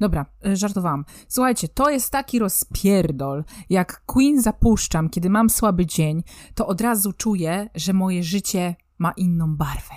Dobra, e, żartowałam. Słuchajcie, to jest taki rozpierdol. Jak Queen zapuszczam, kiedy mam słaby dzień, to od razu czuję, że moje życie ma inną barwę,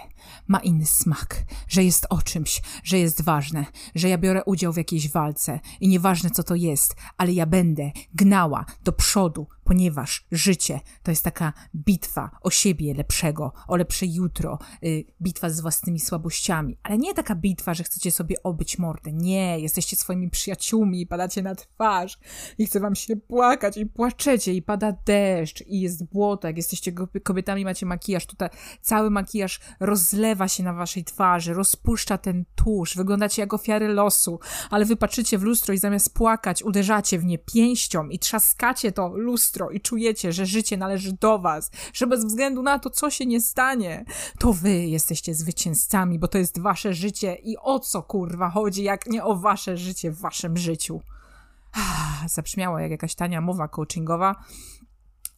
ma inny smak, że jest o czymś, że jest ważne, że ja biorę udział w jakiejś walce i nieważne co to jest, ale ja będę gnała do przodu, ponieważ życie to jest taka bitwa o siebie lepszego, o lepsze jutro, y, bitwa z własnymi słabościami, ale nie taka bitwa, że chcecie sobie obyć mordę. Nie, jesteście swoimi przyjaciółmi i padacie na twarz i chce wam się płakać i płaczecie i pada deszcz i jest błoto, jak jesteście kobietami, macie makijaż, tutaj cały makijaż rozlewa się na waszej twarzy, rozpuszcza ten tusz, wyglądacie jak ofiary losu, ale wy patrzycie w lustro i zamiast płakać, uderzacie w nie pięścią i trzaskacie to lustro i czujecie, że życie należy do was, że bez względu na to, co się nie stanie, to wy jesteście zwycięzcami, bo to jest wasze życie i o co kurwa chodzi, jak nie o wasze życie w waszym życiu. Zabrzmiało jak jakaś tania mowa coachingowa,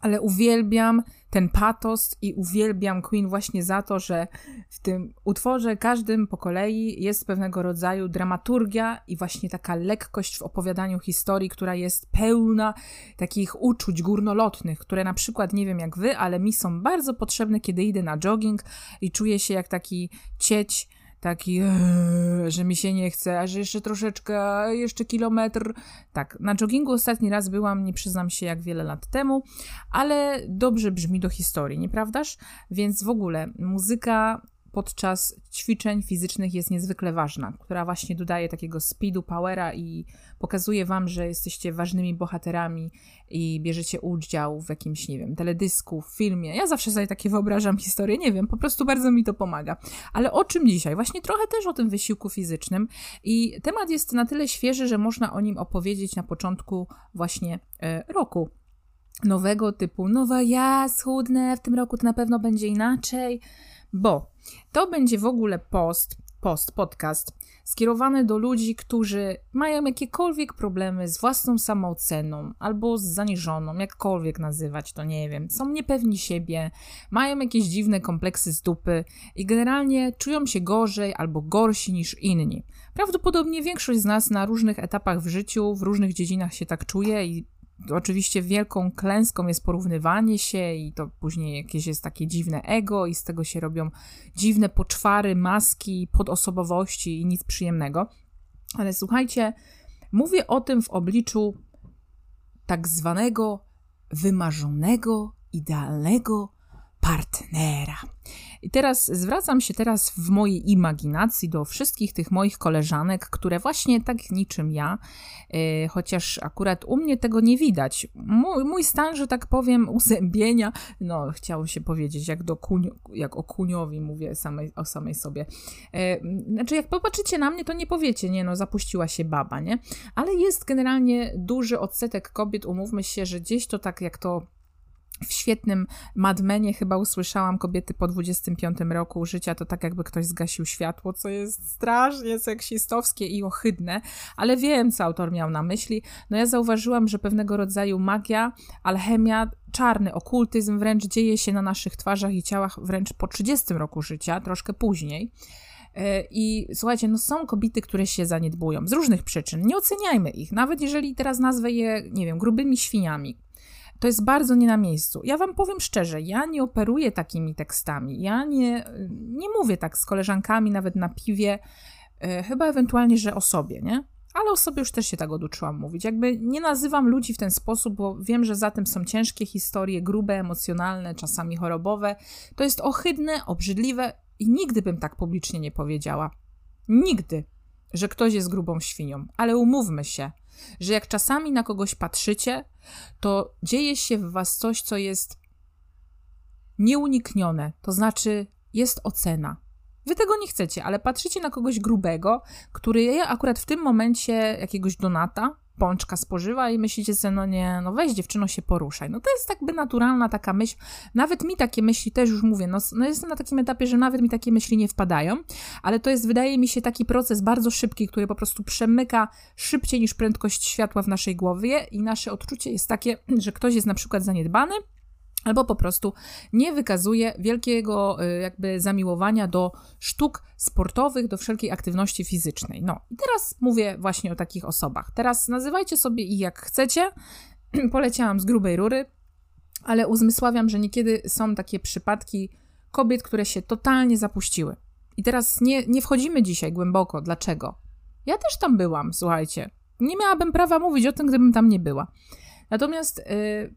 ale uwielbiam ten patos i uwielbiam Queen właśnie za to, że w tym utworze każdym po kolei jest pewnego rodzaju dramaturgia i właśnie taka lekkość w opowiadaniu historii, która jest pełna takich uczuć górnolotnych, które na przykład nie wiem jak wy, ale mi są bardzo potrzebne, kiedy idę na jogging i czuję się jak taki cieć taki, ee, że mi się nie chce, a że jeszcze troszeczkę, jeszcze kilometr. Tak, na joggingu ostatni raz byłam, nie przyznam się jak wiele lat temu, ale dobrze brzmi do historii, nieprawdaż? Więc w ogóle muzyka podczas ćwiczeń fizycznych jest niezwykle ważna, która właśnie dodaje takiego speedu, powera i pokazuje wam, że jesteście ważnymi bohaterami i bierzecie udział w jakimś, nie wiem, teledysku, filmie. Ja zawsze sobie takie wyobrażam historię, nie wiem, po prostu bardzo mi to pomaga. Ale o czym dzisiaj? Właśnie trochę też o tym wysiłku fizycznym i temat jest na tyle świeży, że można o nim opowiedzieć na początku właśnie e, roku nowego typu, nowa ja schudnę, w tym roku to na pewno będzie inaczej, bo to będzie w ogóle post, post, podcast skierowany do ludzi, którzy mają jakiekolwiek problemy z własną samooceną albo z zaniżoną, jakkolwiek nazywać to, nie wiem. Są niepewni siebie, mają jakieś dziwne kompleksy z dupy i generalnie czują się gorzej albo gorsi niż inni. Prawdopodobnie większość z nas na różnych etapach w życiu, w różnych dziedzinach się tak czuje i Oczywiście wielką klęską jest porównywanie się i to później jakieś jest takie dziwne ego i z tego się robią dziwne poczwary, maski, podosobowości i nic przyjemnego. Ale słuchajcie, mówię o tym w obliczu tak zwanego wymarzonego, idealnego partnera. I teraz zwracam się teraz w mojej imaginacji do wszystkich tych moich koleżanek, które właśnie tak niczym ja, yy, chociaż akurat u mnie tego nie widać. Mój, mój stan, że tak powiem, uzębienia, no chciało się powiedzieć, jak, do kunio, jak o kuniowi mówię samej, o samej sobie. Yy, znaczy, jak popatrzycie na mnie, to nie powiecie, nie no, zapuściła się baba, nie? Ale jest generalnie duży odsetek kobiet, umówmy się, że gdzieś to tak jak to w świetnym Madmenie chyba usłyszałam kobiety po 25 roku życia, to tak jakby ktoś zgasił światło, co jest strasznie seksistowskie i ohydne, ale wiem, co autor miał na myśli. No ja zauważyłam, że pewnego rodzaju magia, alchemia, czarny okultyzm wręcz dzieje się na naszych twarzach i ciałach wręcz po 30 roku życia, troszkę później. E, I słuchajcie, no są kobiety, które się zaniedbują z różnych przyczyn. Nie oceniajmy ich, nawet jeżeli teraz nazwę je, nie wiem, grubymi świniami to jest bardzo nie na miejscu. Ja wam powiem szczerze, ja nie operuję takimi tekstami. Ja nie, nie mówię tak z koleżankami, nawet na piwie, yy, chyba ewentualnie, że o sobie, nie? Ale o sobie już też się tak oduczyłam mówić. Jakby nie nazywam ludzi w ten sposób, bo wiem, że za tym są ciężkie historie, grube, emocjonalne, czasami chorobowe. To jest ohydne, obrzydliwe i nigdy bym tak publicznie nie powiedziała. Nigdy, że ktoś jest grubą świnią. Ale umówmy się, że jak czasami na kogoś patrzycie, to dzieje się w was coś, co jest nieuniknione, to znaczy jest ocena. Wy tego nie chcecie, ale patrzycie na kogoś grubego, który je akurat w tym momencie jakiegoś donata, pączka spożywa i myślicie sobie, no nie, no weź dziewczyno się poruszaj. No to jest jakby naturalna taka myśl. Nawet mi takie myśli też już mówię, no, no jestem na takim etapie, że nawet mi takie myśli nie wpadają, ale to jest, wydaje mi się, taki proces bardzo szybki, który po prostu przemyka szybciej niż prędkość światła w naszej głowie i nasze odczucie jest takie, że ktoś jest na przykład zaniedbany, albo po prostu nie wykazuje wielkiego y, jakby zamiłowania do sztuk sportowych, do wszelkiej aktywności fizycznej. No i teraz mówię właśnie o takich osobach. Teraz nazywajcie sobie ich jak chcecie. Poleciałam z grubej rury, ale uzmysławiam, że niekiedy są takie przypadki kobiet, które się totalnie zapuściły. I teraz nie, nie wchodzimy dzisiaj głęboko. Dlaczego? Ja też tam byłam, słuchajcie. Nie miałabym prawa mówić o tym, gdybym tam nie była. Natomiast yy,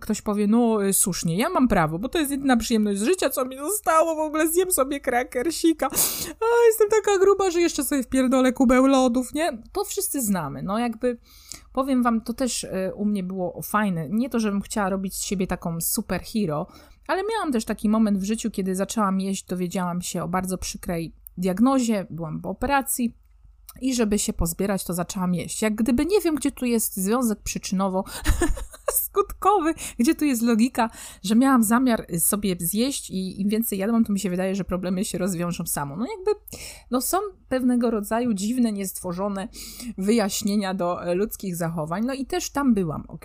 ktoś powie, no y, słusznie, ja mam prawo, bo to jest jedyna przyjemność z życia, co mi zostało, w ogóle zjem sobie krakersika, a jestem taka gruba, że jeszcze sobie wpierdolę kubeł lodów, nie? To wszyscy znamy, no jakby, powiem wam, to też y, u mnie było fajne, nie to, żebym chciała robić z siebie taką superhero, ale miałam też taki moment w życiu, kiedy zaczęłam jeść, dowiedziałam się o bardzo przykrej diagnozie, byłam po operacji, i żeby się pozbierać, to zaczęłam jeść. Jak gdyby nie wiem, gdzie tu jest związek przyczynowo skutkowy, gdzie tu jest logika, że miałam zamiar sobie zjeść i im więcej jadłam, to mi się wydaje, że problemy się rozwiążą samo. No jakby, no są pewnego rodzaju dziwne, niestworzone wyjaśnienia do e, ludzkich zachowań, no i też tam byłam, ok?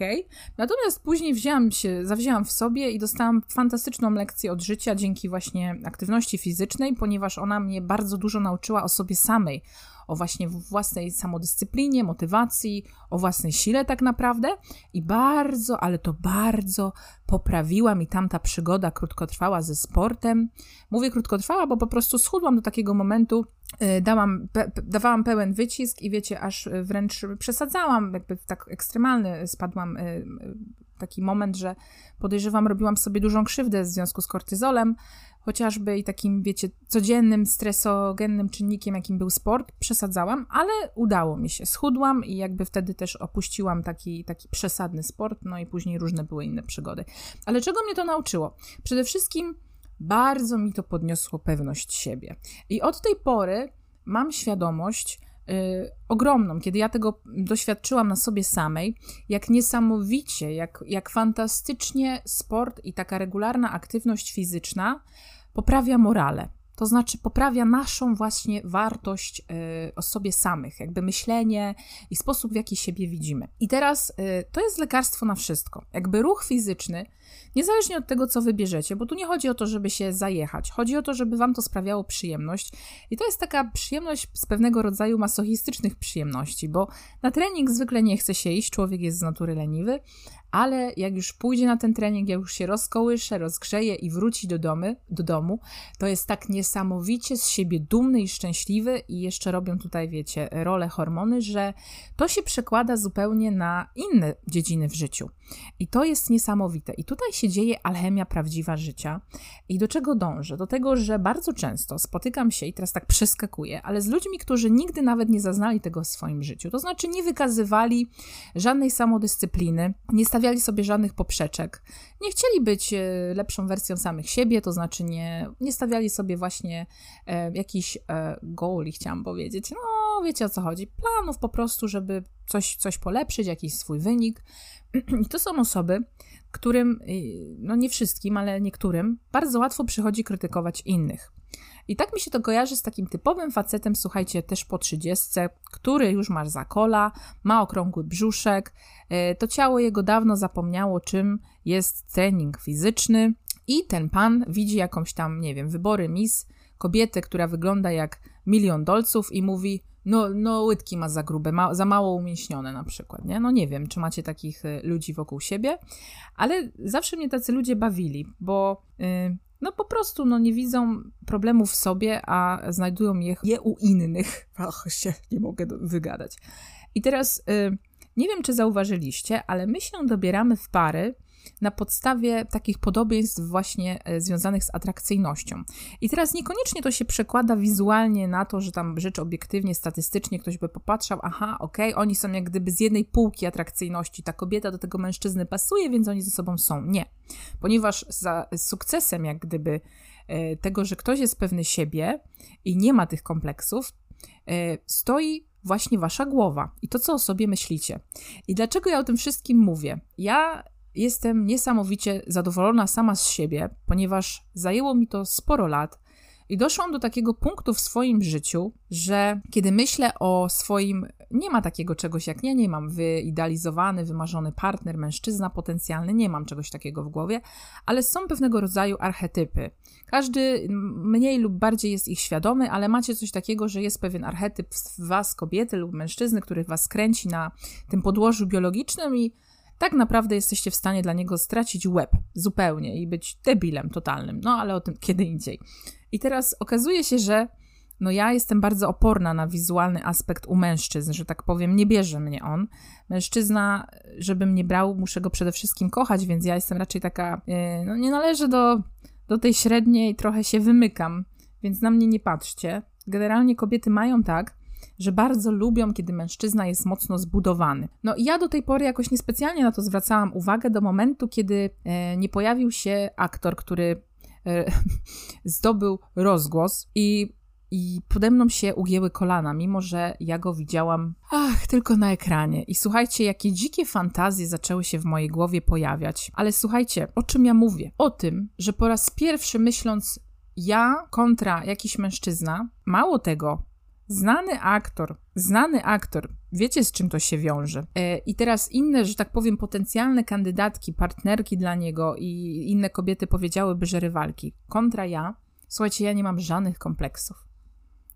Natomiast później wzięłam się, zawzięłam w sobie i dostałam fantastyczną lekcję od życia dzięki właśnie aktywności fizycznej, ponieważ ona mnie bardzo dużo nauczyła o sobie samej, o właśnie własnej samodyscyplinie, motywacji, o własnej sile tak naprawdę i bardzo, ale to bardzo poprawiła mi tamta przygoda krótkotrwała ze sportem. Mówię krótkotrwała, bo po prostu schudłam do takiego momentu, y, dałam, pe, dawałam pełen wycisk i wiecie, aż wręcz przesadzałam, jakby tak ekstremalny spadłam y, taki moment, że podejrzewam, robiłam sobie dużą krzywdę w związku z kortyzolem, chociażby i takim, wiecie, codziennym, stresogennym czynnikiem, jakim był sport, przesadzałam, ale udało mi się. Schudłam i jakby wtedy też opuściłam taki, taki przesadny sport, no i później różne były inne przygody. Ale czego mnie to nauczyło? Przede wszystkim bardzo mi to podniosło pewność siebie. I od tej pory mam świadomość, ogromną, kiedy ja tego doświadczyłam na sobie samej, jak niesamowicie, jak, jak fantastycznie sport i taka regularna aktywność fizyczna poprawia morale. To znaczy poprawia naszą właśnie wartość y, o sobie samych, jakby myślenie i sposób, w jaki siebie widzimy. I teraz y, to jest lekarstwo na wszystko. Jakby ruch fizyczny, niezależnie od tego, co wybierzecie, bo tu nie chodzi o to, żeby się zajechać, chodzi o to, żeby wam to sprawiało przyjemność. I to jest taka przyjemność z pewnego rodzaju masochistycznych przyjemności, bo na trening zwykle nie chce się iść, człowiek jest z natury leniwy, ale jak już pójdzie na ten trening, jak już się rozkołysze, rozgrzeje i wróci do, domy, do domu, to jest tak niesamowicie z siebie dumny i szczęśliwy i jeszcze robią tutaj, wiecie, rolę hormony, że to się przekłada zupełnie na inne dziedziny w życiu. I to jest niesamowite. I tutaj się dzieje alchemia prawdziwa życia. I do czego dążę? Do tego, że bardzo często spotykam się, i teraz tak przeskakuję, ale z ludźmi, którzy nigdy nawet nie zaznali tego w swoim życiu. To znaczy nie wykazywali żadnej samodyscypliny, nie stawiali sobie żadnych poprzeczek, nie chcieli być e, lepszą wersją samych siebie, to znaczy nie, nie stawiali sobie właśnie e, jakichś e, goali, chciałam powiedzieć. No, wiecie o co chodzi. Planów po prostu, żeby coś, coś polepszyć, jakiś swój wynik. I to są osoby, którym, no nie wszystkim, ale niektórym, bardzo łatwo przychodzi krytykować innych. I tak mi się to kojarzy z takim typowym facetem, słuchajcie, też po trzydziestce, który już ma zakola, ma okrągły brzuszek, y, to ciało jego dawno zapomniało, czym jest trening fizyczny i ten pan widzi jakąś tam, nie wiem, wybory mis, kobietę, która wygląda jak milion dolców i mówi, no, no łydki ma za grube, ma, za mało umięśnione na przykład, nie? No nie wiem, czy macie takich y, ludzi wokół siebie, ale zawsze mnie tacy ludzie bawili, bo yy, no po prostu no, nie widzą problemów w sobie, a znajdują je, je u innych. Ach, się nie mogę wygadać. I teraz yy, nie wiem, czy zauważyliście, ale my się dobieramy w pary, na podstawie takich podobieństw właśnie e, związanych z atrakcyjnością. I teraz niekoniecznie to się przekłada wizualnie na to, że tam rzecz obiektywnie, statystycznie ktoś by popatrzał, aha, okej, okay, oni są jak gdyby z jednej półki atrakcyjności, ta kobieta do tego mężczyzny pasuje, więc oni ze sobą są. Nie. Ponieważ za sukcesem jak gdyby e, tego, że ktoś jest pewny siebie i nie ma tych kompleksów, e, stoi właśnie wasza głowa i to, co o sobie myślicie. I dlaczego ja o tym wszystkim mówię? Ja Jestem niesamowicie zadowolona sama z siebie, ponieważ zajęło mi to sporo lat, I doszłam do takiego punktu w swoim życiu, że kiedy myślę o swoim, nie ma takiego czegoś jak nie, nie mam wyidealizowany, wymarzony partner, mężczyzna potencjalny, nie mam czegoś takiego w głowie, ale są pewnego rodzaju archetypy. Każdy mniej lub bardziej jest ich świadomy, ale macie coś takiego, że jest pewien archetyp w was, kobiety lub mężczyzny, który was kręci na tym podłożu biologicznym i tak naprawdę jesteście w stanie dla niego stracić łeb zupełnie i być debilem totalnym. No ale o tym kiedy indziej. I teraz okazuje się, że no ja jestem bardzo oporna na wizualny aspekt u mężczyzn, że tak powiem, nie bierze mnie on. Mężczyzna, żeby mnie brał, muszę go przede wszystkim kochać, więc ja jestem raczej taka, yy, no nie należę do, do tej średniej, trochę się wymykam, więc na mnie nie patrzcie. Generalnie kobiety mają tak, że bardzo lubią, kiedy mężczyzna jest mocno zbudowany. No ja do tej pory jakoś niespecjalnie na to zwracałam uwagę do momentu, kiedy e, nie pojawił się aktor, który e, zdobył rozgłos i i pode mną się ugięły kolana, mimo że ja go widziałam, ach, tylko na ekranie. I słuchajcie, jakie dzikie fantazje zaczęły się w mojej głowie pojawiać. Ale słuchajcie, o czym ja mówię? O tym, że po raz pierwszy myśląc ja kontra jakiś mężczyzna, mało tego, Znany aktor, znany aktor, wiecie z czym to się wiąże. E, I teraz inne, że tak powiem, potencjalne kandydatki, partnerki dla niego i inne kobiety powiedziałyby, że rywalki. Kontra ja, słuchajcie, ja nie mam żadnych kompleksów.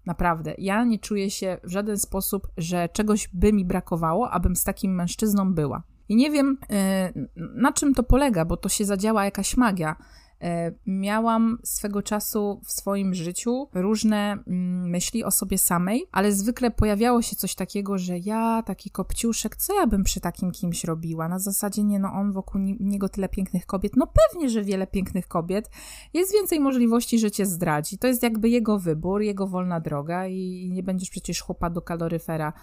Naprawdę, ja nie czuję się w żaden sposób, że czegoś by mi brakowało, abym z takim mężczyzną była. I nie wiem, e, na czym to polega, bo to się zadziała jakaś magia. E, miałam swego czasu w swoim życiu różne mm, myśli o sobie samej, ale zwykle pojawiało się coś takiego, że ja, taki kopciuszek, co ja bym przy takim kimś robiła? Na zasadzie nie, no on wokół niego tyle pięknych kobiet. No pewnie, że wiele pięknych kobiet. Jest więcej możliwości, że cię zdradzi. To jest jakby jego wybór, jego wolna droga i nie będziesz przecież chłopa do kaloryfera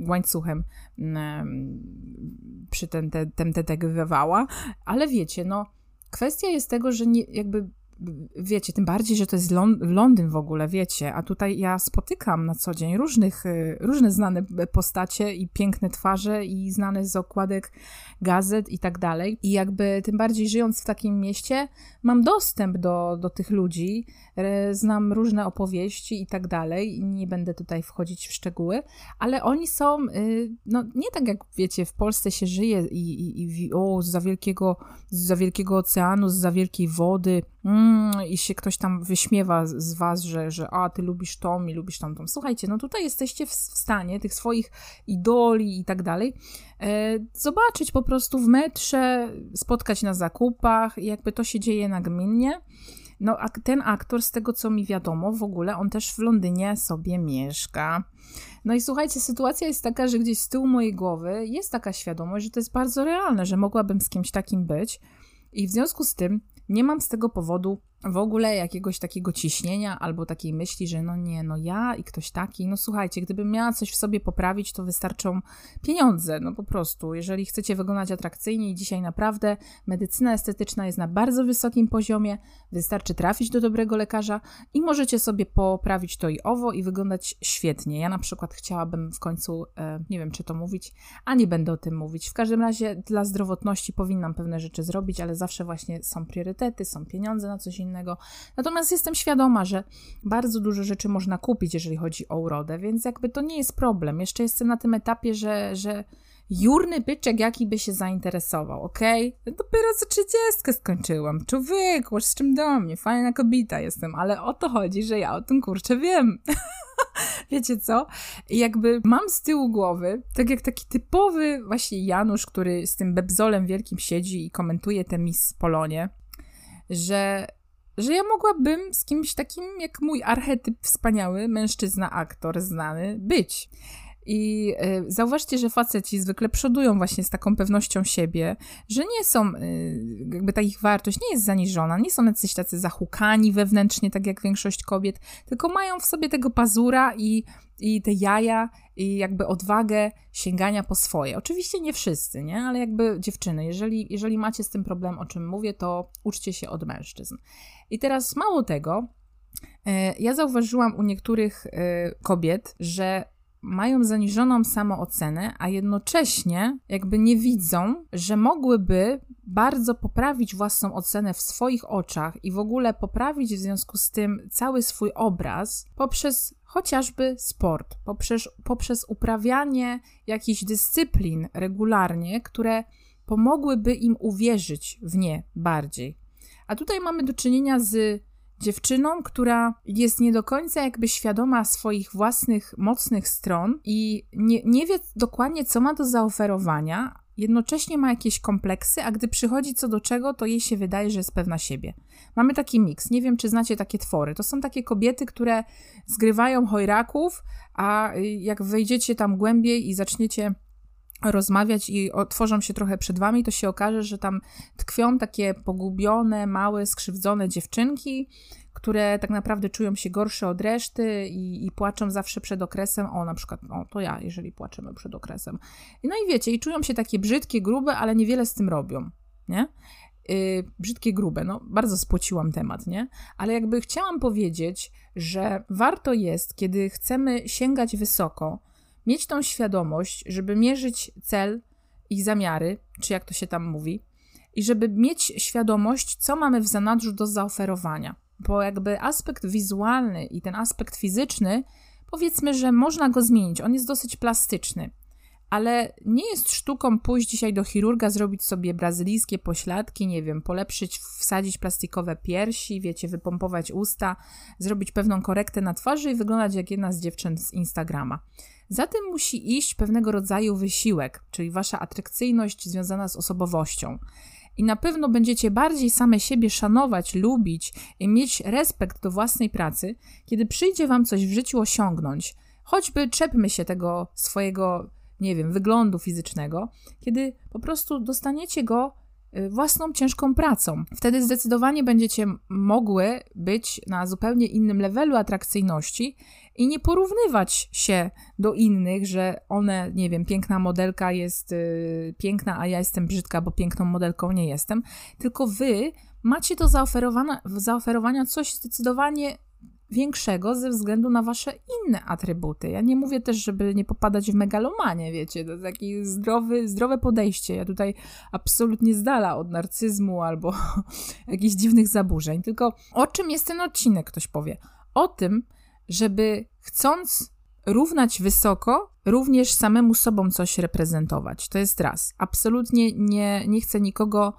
łańcuchem mm, przy ten, ten, ten, ten, wywała, ale wiecie, no Kwestia jest tego, że nie, jakby wiecie, tym bardziej, że to jest Lon Londyn w ogóle, wiecie, a tutaj ja spotykam na co dzień różnych, y, różne znane postacie i piękne twarze i znane z okładek gazet i tak dalej. I jakby tym bardziej żyjąc w takim mieście, mam dostęp do, do tych ludzi, znam różne opowieści i tak dalej. Nie będę tutaj wchodzić w szczegóły, ale oni są, y, no nie tak jak wiecie, w Polsce się żyje i, i, i o, za wielkiego, za wielkiego oceanu, za wielkiej wody, mm, i się ktoś tam wyśmiewa z was, że, że a, ty lubisz tą i lubisz tamtą. Słuchajcie, no tutaj jesteście w, w stanie tych swoich idoli i tak dalej e, zobaczyć po prostu w metrze, spotkać na zakupach, jakby to się dzieje nagminnie. No, a ten aktor, z tego co mi wiadomo, w ogóle on też w Londynie sobie mieszka. No i słuchajcie, sytuacja jest taka, że gdzieś z tyłu mojej głowy jest taka świadomość, że to jest bardzo realne, że mogłabym z kimś takim być. I w związku z tym nie mam z tego powodu w ogóle jakiegoś takiego ciśnienia albo takiej myśli, że no nie, no ja i ktoś taki, no słuchajcie, gdybym miała coś w sobie poprawić, to wystarczą pieniądze, no po prostu. Jeżeli chcecie wyglądać atrakcyjnie i dzisiaj naprawdę medycyna estetyczna jest na bardzo wysokim poziomie, wystarczy trafić do dobrego lekarza i możecie sobie poprawić to i owo i wyglądać świetnie. Ja na przykład chciałabym w końcu, e, nie wiem czy to mówić, a nie będę o tym mówić. W każdym razie dla zdrowotności powinnam pewne rzeczy zrobić, ale zawsze właśnie są priorytety, są pieniądze na coś innego, innego. Natomiast jestem świadoma, że bardzo dużo rzeczy można kupić, jeżeli chodzi o urodę, więc jakby to nie jest problem. Jeszcze jestem na tym etapie, że, że jurny byczek jaki by się zainteresował, okej? Okay? Dopiero co trzydziestkę skończyłam. Człowieku, z czym do mnie? Fajna kobieta jestem, ale o to chodzi, że ja o tym kurczę wiem. Wiecie co? Jakby mam z tyłu głowy, tak jak taki typowy właśnie Janusz, który z tym bebzolem wielkim siedzi i komentuje te Miss Polonie, że że ja mogłabym z kimś takim jak mój archetyp wspaniały, mężczyzna, aktor znany, być. I y, zauważcie, że faceci zwykle przodują właśnie z taką pewnością siebie, że nie są, y, jakby ta ich wartość nie jest zaniżona, nie są jacyś tacy zahukani wewnętrznie, tak jak większość kobiet, tylko mają w sobie tego pazura i, i te jaja i jakby odwagę sięgania po swoje. Oczywiście nie wszyscy, nie? Ale jakby dziewczyny, jeżeli, jeżeli macie z tym problem, o czym mówię, to uczcie się od mężczyzn. I teraz mało tego, y, ja zauważyłam u niektórych kobiet, że mają zaniżoną samoocenę, a jednocześnie jakby nie widzą, że mogłyby bardzo poprawić własną ocenę w swoich oczach i w ogóle poprawić w związku z tym cały swój obraz poprzez chociażby sport, poprzez, poprzez uprawianie jakichś dyscyplin regularnie, które pomogłyby im uwierzyć w nie bardziej. A tutaj mamy do czynienia z dziewczyną, która jest nie do końca jakby świadoma swoich własnych mocnych stron i nie, nie wie dokładnie, co ma do zaoferowania, jednocześnie ma jakieś kompleksy, a gdy przychodzi co do czego, to jej się wydaje, że jest pewna siebie. Mamy taki miks. Nie wiem, czy znacie takie twory. To są takie kobiety, które zgrywają chojraków, a jak wejdziecie tam głębiej i zaczniecie rozmawiać i otworzą się trochę przed wami, to się okaże, że tam tkwią takie pogubione, małe, skrzywdzone dziewczynki, które tak naprawdę czują się gorsze od reszty i, i płaczą zawsze przed okresem. O, na przykład, o, to ja, jeżeli płaczemy przed okresem. No i wiecie, i czują się takie brzydkie, grube, ale niewiele z tym robią, nie? Yy, brzydkie, grube, no bardzo spłociłam temat, nie? Ale jakby chciałam powiedzieć, że warto jest, kiedy chcemy sięgać wysoko, mieć tą świadomość, żeby mierzyć cel i zamiary, czy jak to się tam mówi, i żeby mieć świadomość, co mamy w zanadrzu do zaoferowania. Bo jakby aspekt wizualny i ten aspekt fizyczny, powiedzmy, że można go zmienić, on jest dosyć plastyczny. Ale nie jest sztuką pójść dzisiaj do chirurga, zrobić sobie brazylijskie pośladki, nie wiem, polepszyć, wsadzić plastikowe piersi, wiecie, wypompować usta, zrobić pewną korektę na twarzy i wyglądać jak jedna z dziewczyn z Instagrama. Za tym musi iść pewnego rodzaju wysiłek, czyli wasza atrakcyjność związana z osobowością. I na pewno będziecie bardziej same siebie szanować, lubić i mieć respekt do własnej pracy, kiedy przyjdzie wam coś w życiu osiągnąć. Choćby czepmy się tego swojego, nie wiem, wyglądu fizycznego, kiedy po prostu dostaniecie go własną ciężką pracą. Wtedy zdecydowanie będziecie mogły być na zupełnie innym levelu atrakcyjności i nie porównywać się do innych, że one, nie wiem, piękna modelka jest y, piękna, a ja jestem brzydka, bo piękną modelką nie jestem, tylko wy macie do zaoferowania, zaoferowania coś zdecydowanie większego ze względu na wasze inne atrybuty. Ja nie mówię też, żeby nie popadać w megalomanię, wiecie, to takie zdrowy, zdrowe podejście. Ja tutaj absolutnie zdala od narcyzmu albo jakichś dziwnych zaburzeń. Tylko o czym jest ten odcinek, ktoś powie? O tym, żeby chcąc równać wysoko, również samemu sobą coś reprezentować. To jest raz. Absolutnie nie, nie chcę nikogo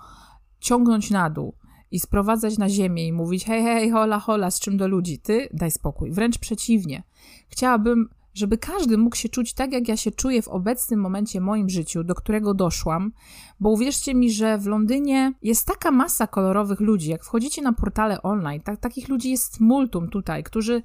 ciągnąć na dół i sprowadzać na ziemię i mówić hej, hej, hola, hola, z czym do ludzi. Ty daj spokój. Wręcz przeciwnie. Chciałabym, żeby każdy mógł się czuć tak, jak ja się czuję w obecnym momencie moim życiu, do którego doszłam, bo uwierzcie mi, że w Londynie jest taka masa kolorowych ludzi. Jak wchodzicie na portale online, tak, takich ludzi jest multum tutaj, którzy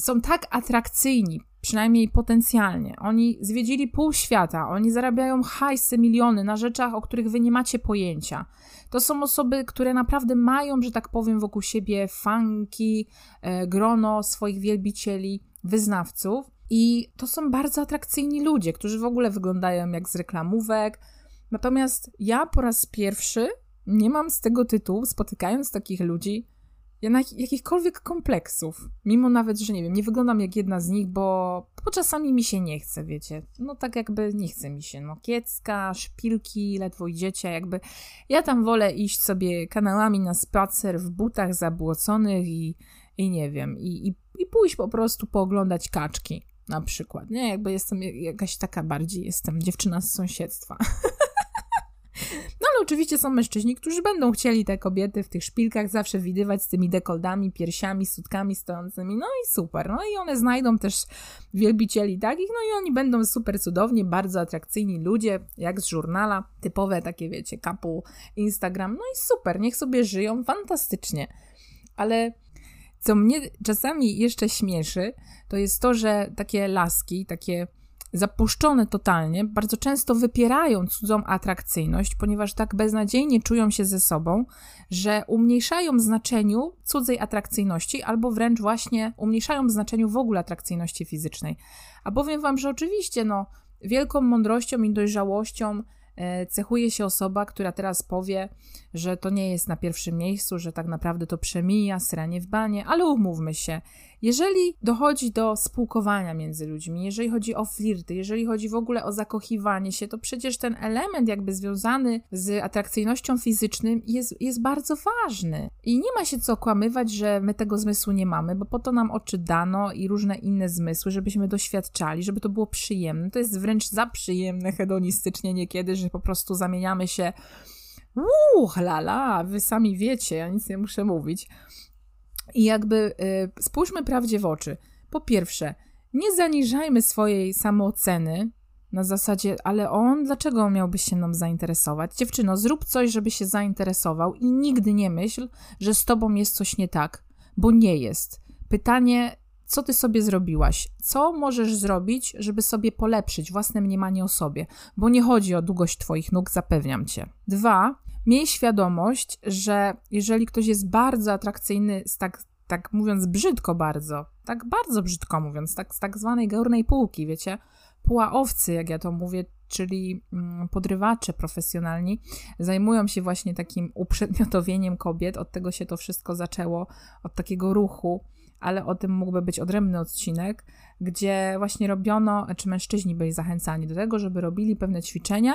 są tak atrakcyjni, przynajmniej potencjalnie. Oni zwiedzili pół świata, oni zarabiają hajsy, miliony na rzeczach, o których wy nie macie pojęcia. To są osoby, które naprawdę mają, że tak powiem, wokół siebie fanki, e, grono swoich wielbicieli, wyznawców. I to są bardzo atrakcyjni ludzie, którzy w ogóle wyglądają jak z reklamówek. Natomiast ja po raz pierwszy nie mam z tego tytułu, spotykając takich ludzi, jakichkolwiek kompleksów. Mimo nawet, że nie wiem, nie wyglądam jak jedna z nich, bo, bo czasami mi się nie chce, wiecie. No tak jakby nie chce mi się. No kiecka, szpilki, ledwo idziecie, jakby. Ja tam wolę iść sobie kanałami na spacer w butach zabłoconych i, i nie wiem, i, i, i pójść po prostu pooglądać kaczki na przykład, nie? Jakby jestem jakaś taka bardziej, jestem dziewczyna z sąsiedztwa. Ale oczywiście są mężczyźni, którzy będą chcieli te kobiety w tych szpilkach zawsze widywać z tymi dekoldami, piersiami, sutkami stojącymi. No i super. No i one znajdą też wielbicieli takich, no i oni będą super cudownie, bardzo atrakcyjni ludzie, jak z żurnala, typowe takie wiecie, kapu Instagram. No i super, niech sobie żyją fantastycznie. Ale co mnie czasami jeszcze śmieszy, to jest to, że takie laski, takie zapuszczone totalnie, bardzo często wypierają cudzą atrakcyjność, ponieważ tak beznadziejnie czują się ze sobą, że umniejszają znaczeniu cudzej atrakcyjności, albo wręcz właśnie umniejszają znaczeniu w ogóle atrakcyjności fizycznej. A powiem wam, że oczywiście, no, wielką mądrością i dojrzałością e, cechuje się osoba, która teraz powie, że to nie jest na pierwszym miejscu, że tak naprawdę to przemija, sranie w banie, ale umówmy się, jeżeli dochodzi do spółkowania między ludźmi, jeżeli chodzi o flirty, jeżeli chodzi w ogóle o zakochiwanie się, to przecież ten element jakby związany z atrakcyjnością fizyczną jest, jest bardzo ważny. I nie ma się co okłamywać, że my tego zmysłu nie mamy, bo po to nam oczy dano i różne inne zmysły, żebyśmy doświadczali, żeby to było przyjemne. To jest wręcz za przyjemne hedonistycznie niekiedy, że po prostu zamieniamy się Uuu, lala, wy sami wiecie, ja nic nie muszę mówić. I jakby y, spójrzmy prawdzie w oczy. Po pierwsze, nie zaniżajmy swojej samooceny na zasadzie, ale on, dlaczego miałby się nam zainteresować? Dziewczyno, zrób coś, żeby się zainteresował i nigdy nie myśl, że z tobą jest coś nie tak, bo nie jest. Pytanie, co ty sobie zrobiłaś? Co możesz zrobić, żeby sobie polepszyć własne mniemanie o sobie? Bo nie chodzi o długość twoich nóg, zapewniam cię. Dwa, miej świadomość, że jeżeli ktoś jest bardzo atrakcyjny, tak, tak mówiąc brzydko bardzo, tak bardzo brzydko mówiąc, tak, z tak zwanej górnej półki, wiecie, puła owcy, jak ja to mówię, czyli mm, podrywacze profesjonalni, zajmują się właśnie takim uprzedmiotowieniem kobiet. Od tego się to wszystko zaczęło, od takiego ruchu, ale o tym mógłby być odrębny odcinek, gdzie właśnie robiono, czy mężczyźni byli zachęcani do tego, żeby robili pewne ćwiczenia,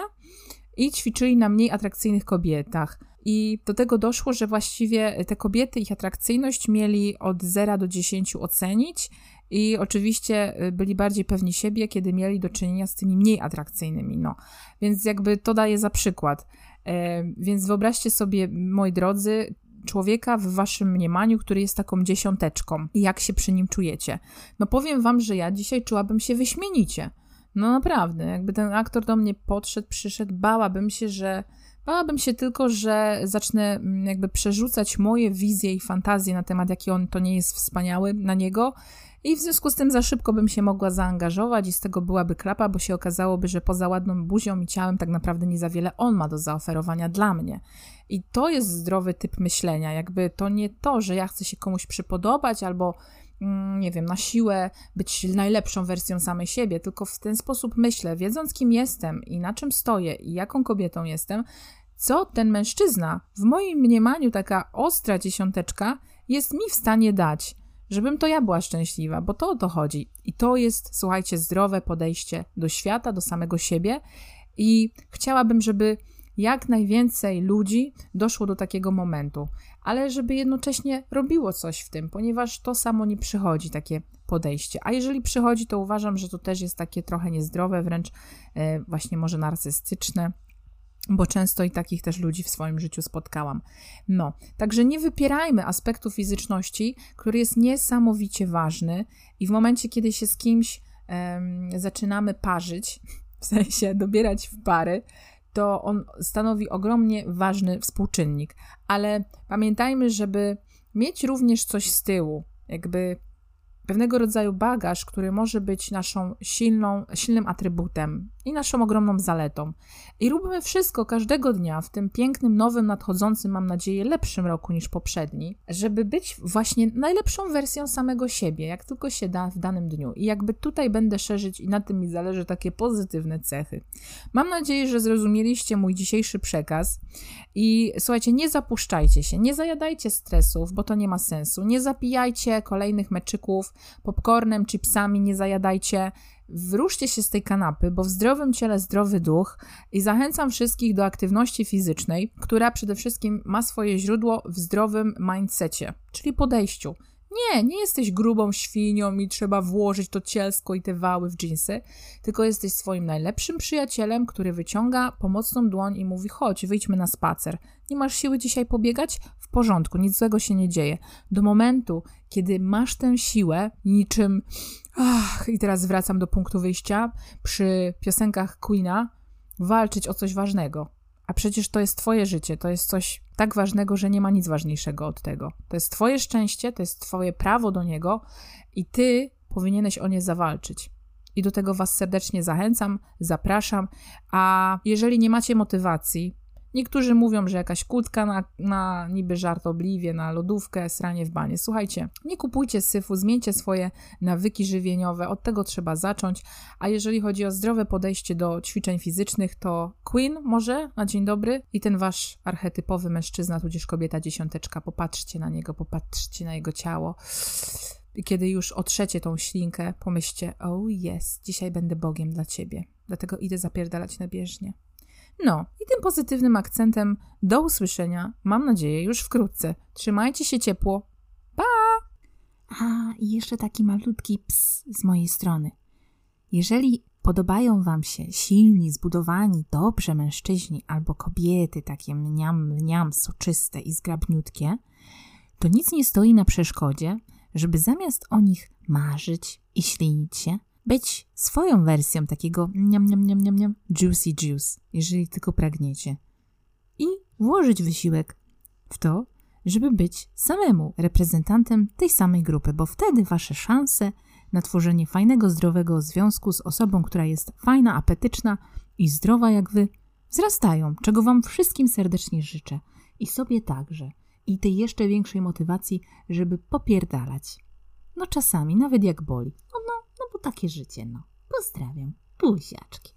i ćwiczyli na mniej atrakcyjnych kobietach. I do tego doszło, że właściwie te kobiety ich atrakcyjność mieli od 0 do 10 ocenić i oczywiście y, byli bardziej pewni siebie, kiedy mieli do czynienia z tymi mniej atrakcyjnymi. No. Więc jakby to daje za przykład. E, więc wyobraźcie sobie, moi drodzy, człowieka w waszym mniemaniu, który jest taką dziesiąteczką i jak się przy nim czujecie. No powiem wam, że ja dzisiaj czułabym się wyśmienicie. No naprawdę, jakby ten aktor do mnie podszedł, przyszedł, bałabym się, że bałabym się tylko, że zacznę mm, jakby przerzucać moje wizje i fantazje na temat, jaki on to nie jest wspaniały na niego i w związku z tym za szybko bym się mogła zaangażować i z tego byłaby klapa, bo się okazałoby, że poza ładną buzią i ciałem tak naprawdę nie za wiele on ma do zaoferowania dla mnie. I to jest zdrowy typ myślenia, jakby to nie to, że ja chcę się komuś przypodobać albo nie wiem, na siłę być najlepszą wersją samej siebie, tylko w ten sposób myślę, wiedząc kim jestem i na czym stoję i jaką kobietą jestem, co ten mężczyzna, w moim mniemaniu taka ostra dziesiąteczka, jest mi w stanie dać, żebym to ja była szczęśliwa, bo to o to chodzi. I to jest, słuchajcie, zdrowe podejście do świata, do samego siebie i chciałabym, żeby jak najwięcej ludzi doszło do takiego momentu, ale żeby jednocześnie robiło coś w tym, ponieważ to samo nie przychodzi, takie podejście. A jeżeli przychodzi, to uważam, że to też jest takie trochę niezdrowe, wręcz e, właśnie może narcystyczne, bo często i takich też ludzi w swoim życiu spotkałam. No, także nie wypierajmy aspektu fizyczności, który jest niesamowicie ważny i w momencie, kiedy się z kimś zaczynamy parzyć, w sensie dobierać w pary, to on stanowi ogromnie ważny współczynnik. Ale pamiętajmy, żeby mieć również coś z tyłu, jakby pewnego rodzaju bagaż, który może być naszą silną, silnym atrybutem i naszą ogromną zaletą. I róbmy wszystko każdego dnia w tym pięknym, nowym, nadchodzącym, mam nadzieję, lepszym roku niż poprzedni, żeby być właśnie najlepszą wersją samego siebie, jak tylko się da w danym dniu. I jakby tutaj będę szerzyć i na tym mi zależy takie pozytywne cechy. Mam nadzieję, że zrozumieliście mój dzisiejszy przekaz i słuchajcie, nie zapuszczajcie się, nie zajadajcie stresów, bo to nie ma sensu. Nie zapijajcie kolejnych meczyków popcornem, chipsami, nie zajadajcie Wróżcie się z tej kanapy, bo w zdrowym ciele zdrowy duch i zachęcam wszystkich do aktywności fizycznej, która przede wszystkim ma swoje źródło w zdrowym mindsetie, czyli podejściu. Nie, nie jesteś grubą świnią i trzeba włożyć to cielsko i te wały w dżinsy, tylko jesteś swoim najlepszym przyjacielem, który wyciąga pomocną dłoń i mówi: chodź, wyjdźmy na spacer. Nie masz siły dzisiaj pobiegać? W porządku, nic złego się nie dzieje. Do momentu, kiedy masz tę siłę, niczym. Ach, i teraz wracam do punktu wyjścia przy piosenkach Queena, walczyć o coś ważnego. A przecież to jest Twoje życie, to jest coś tak ważnego, że nie ma nic ważniejszego od tego. To jest Twoje szczęście, to jest Twoje prawo do niego i Ty powinieneś o nie zawalczyć. I do tego Was serdecznie zachęcam, zapraszam. A jeżeli nie macie motywacji, Niektórzy mówią, że jakaś kłódka na, na niby żartobliwie, na lodówkę, sranie w banie. Słuchajcie, nie kupujcie syfu, zmieńcie swoje nawyki żywieniowe, od tego trzeba zacząć. A jeżeli chodzi o zdrowe podejście do ćwiczeń fizycznych, to Queen może na dzień dobry i ten wasz archetypowy mężczyzna, tudzież kobieta dziesiąteczka, popatrzcie na niego, popatrzcie na jego ciało. Kiedy już otrzecie tą ślinkę, pomyślcie, oh yes, dzisiaj będę Bogiem dla ciebie, dlatego idę zapierdalać na bieżnie. No, i tym pozytywnym akcentem do usłyszenia, mam nadzieję, już wkrótce. Trzymajcie się ciepło. Pa! A, i jeszcze taki malutki ps z mojej strony. Jeżeli podobają Wam się silni, zbudowani, dobrze mężczyźni albo kobiety, takie mniam, mniam, soczyste i zgrabniutkie, to nic nie stoi na przeszkodzie, żeby zamiast o nich marzyć i ślinić się, być swoją wersją takiego niam, niam, niam, niam, niam, juicy juice, jeżeli tylko pragniecie. I włożyć wysiłek w to, żeby być samemu reprezentantem tej samej grupy, bo wtedy wasze szanse na tworzenie fajnego, zdrowego związku z osobą, która jest fajna, apetyczna i zdrowa jak wy, wzrastają, czego wam wszystkim serdecznie życzę. I sobie także. I tej jeszcze większej motywacji, żeby popierdalać. No czasami, nawet jak boli. No, no, no bo takie życie, no. Pozdrawiam. Buziaczki.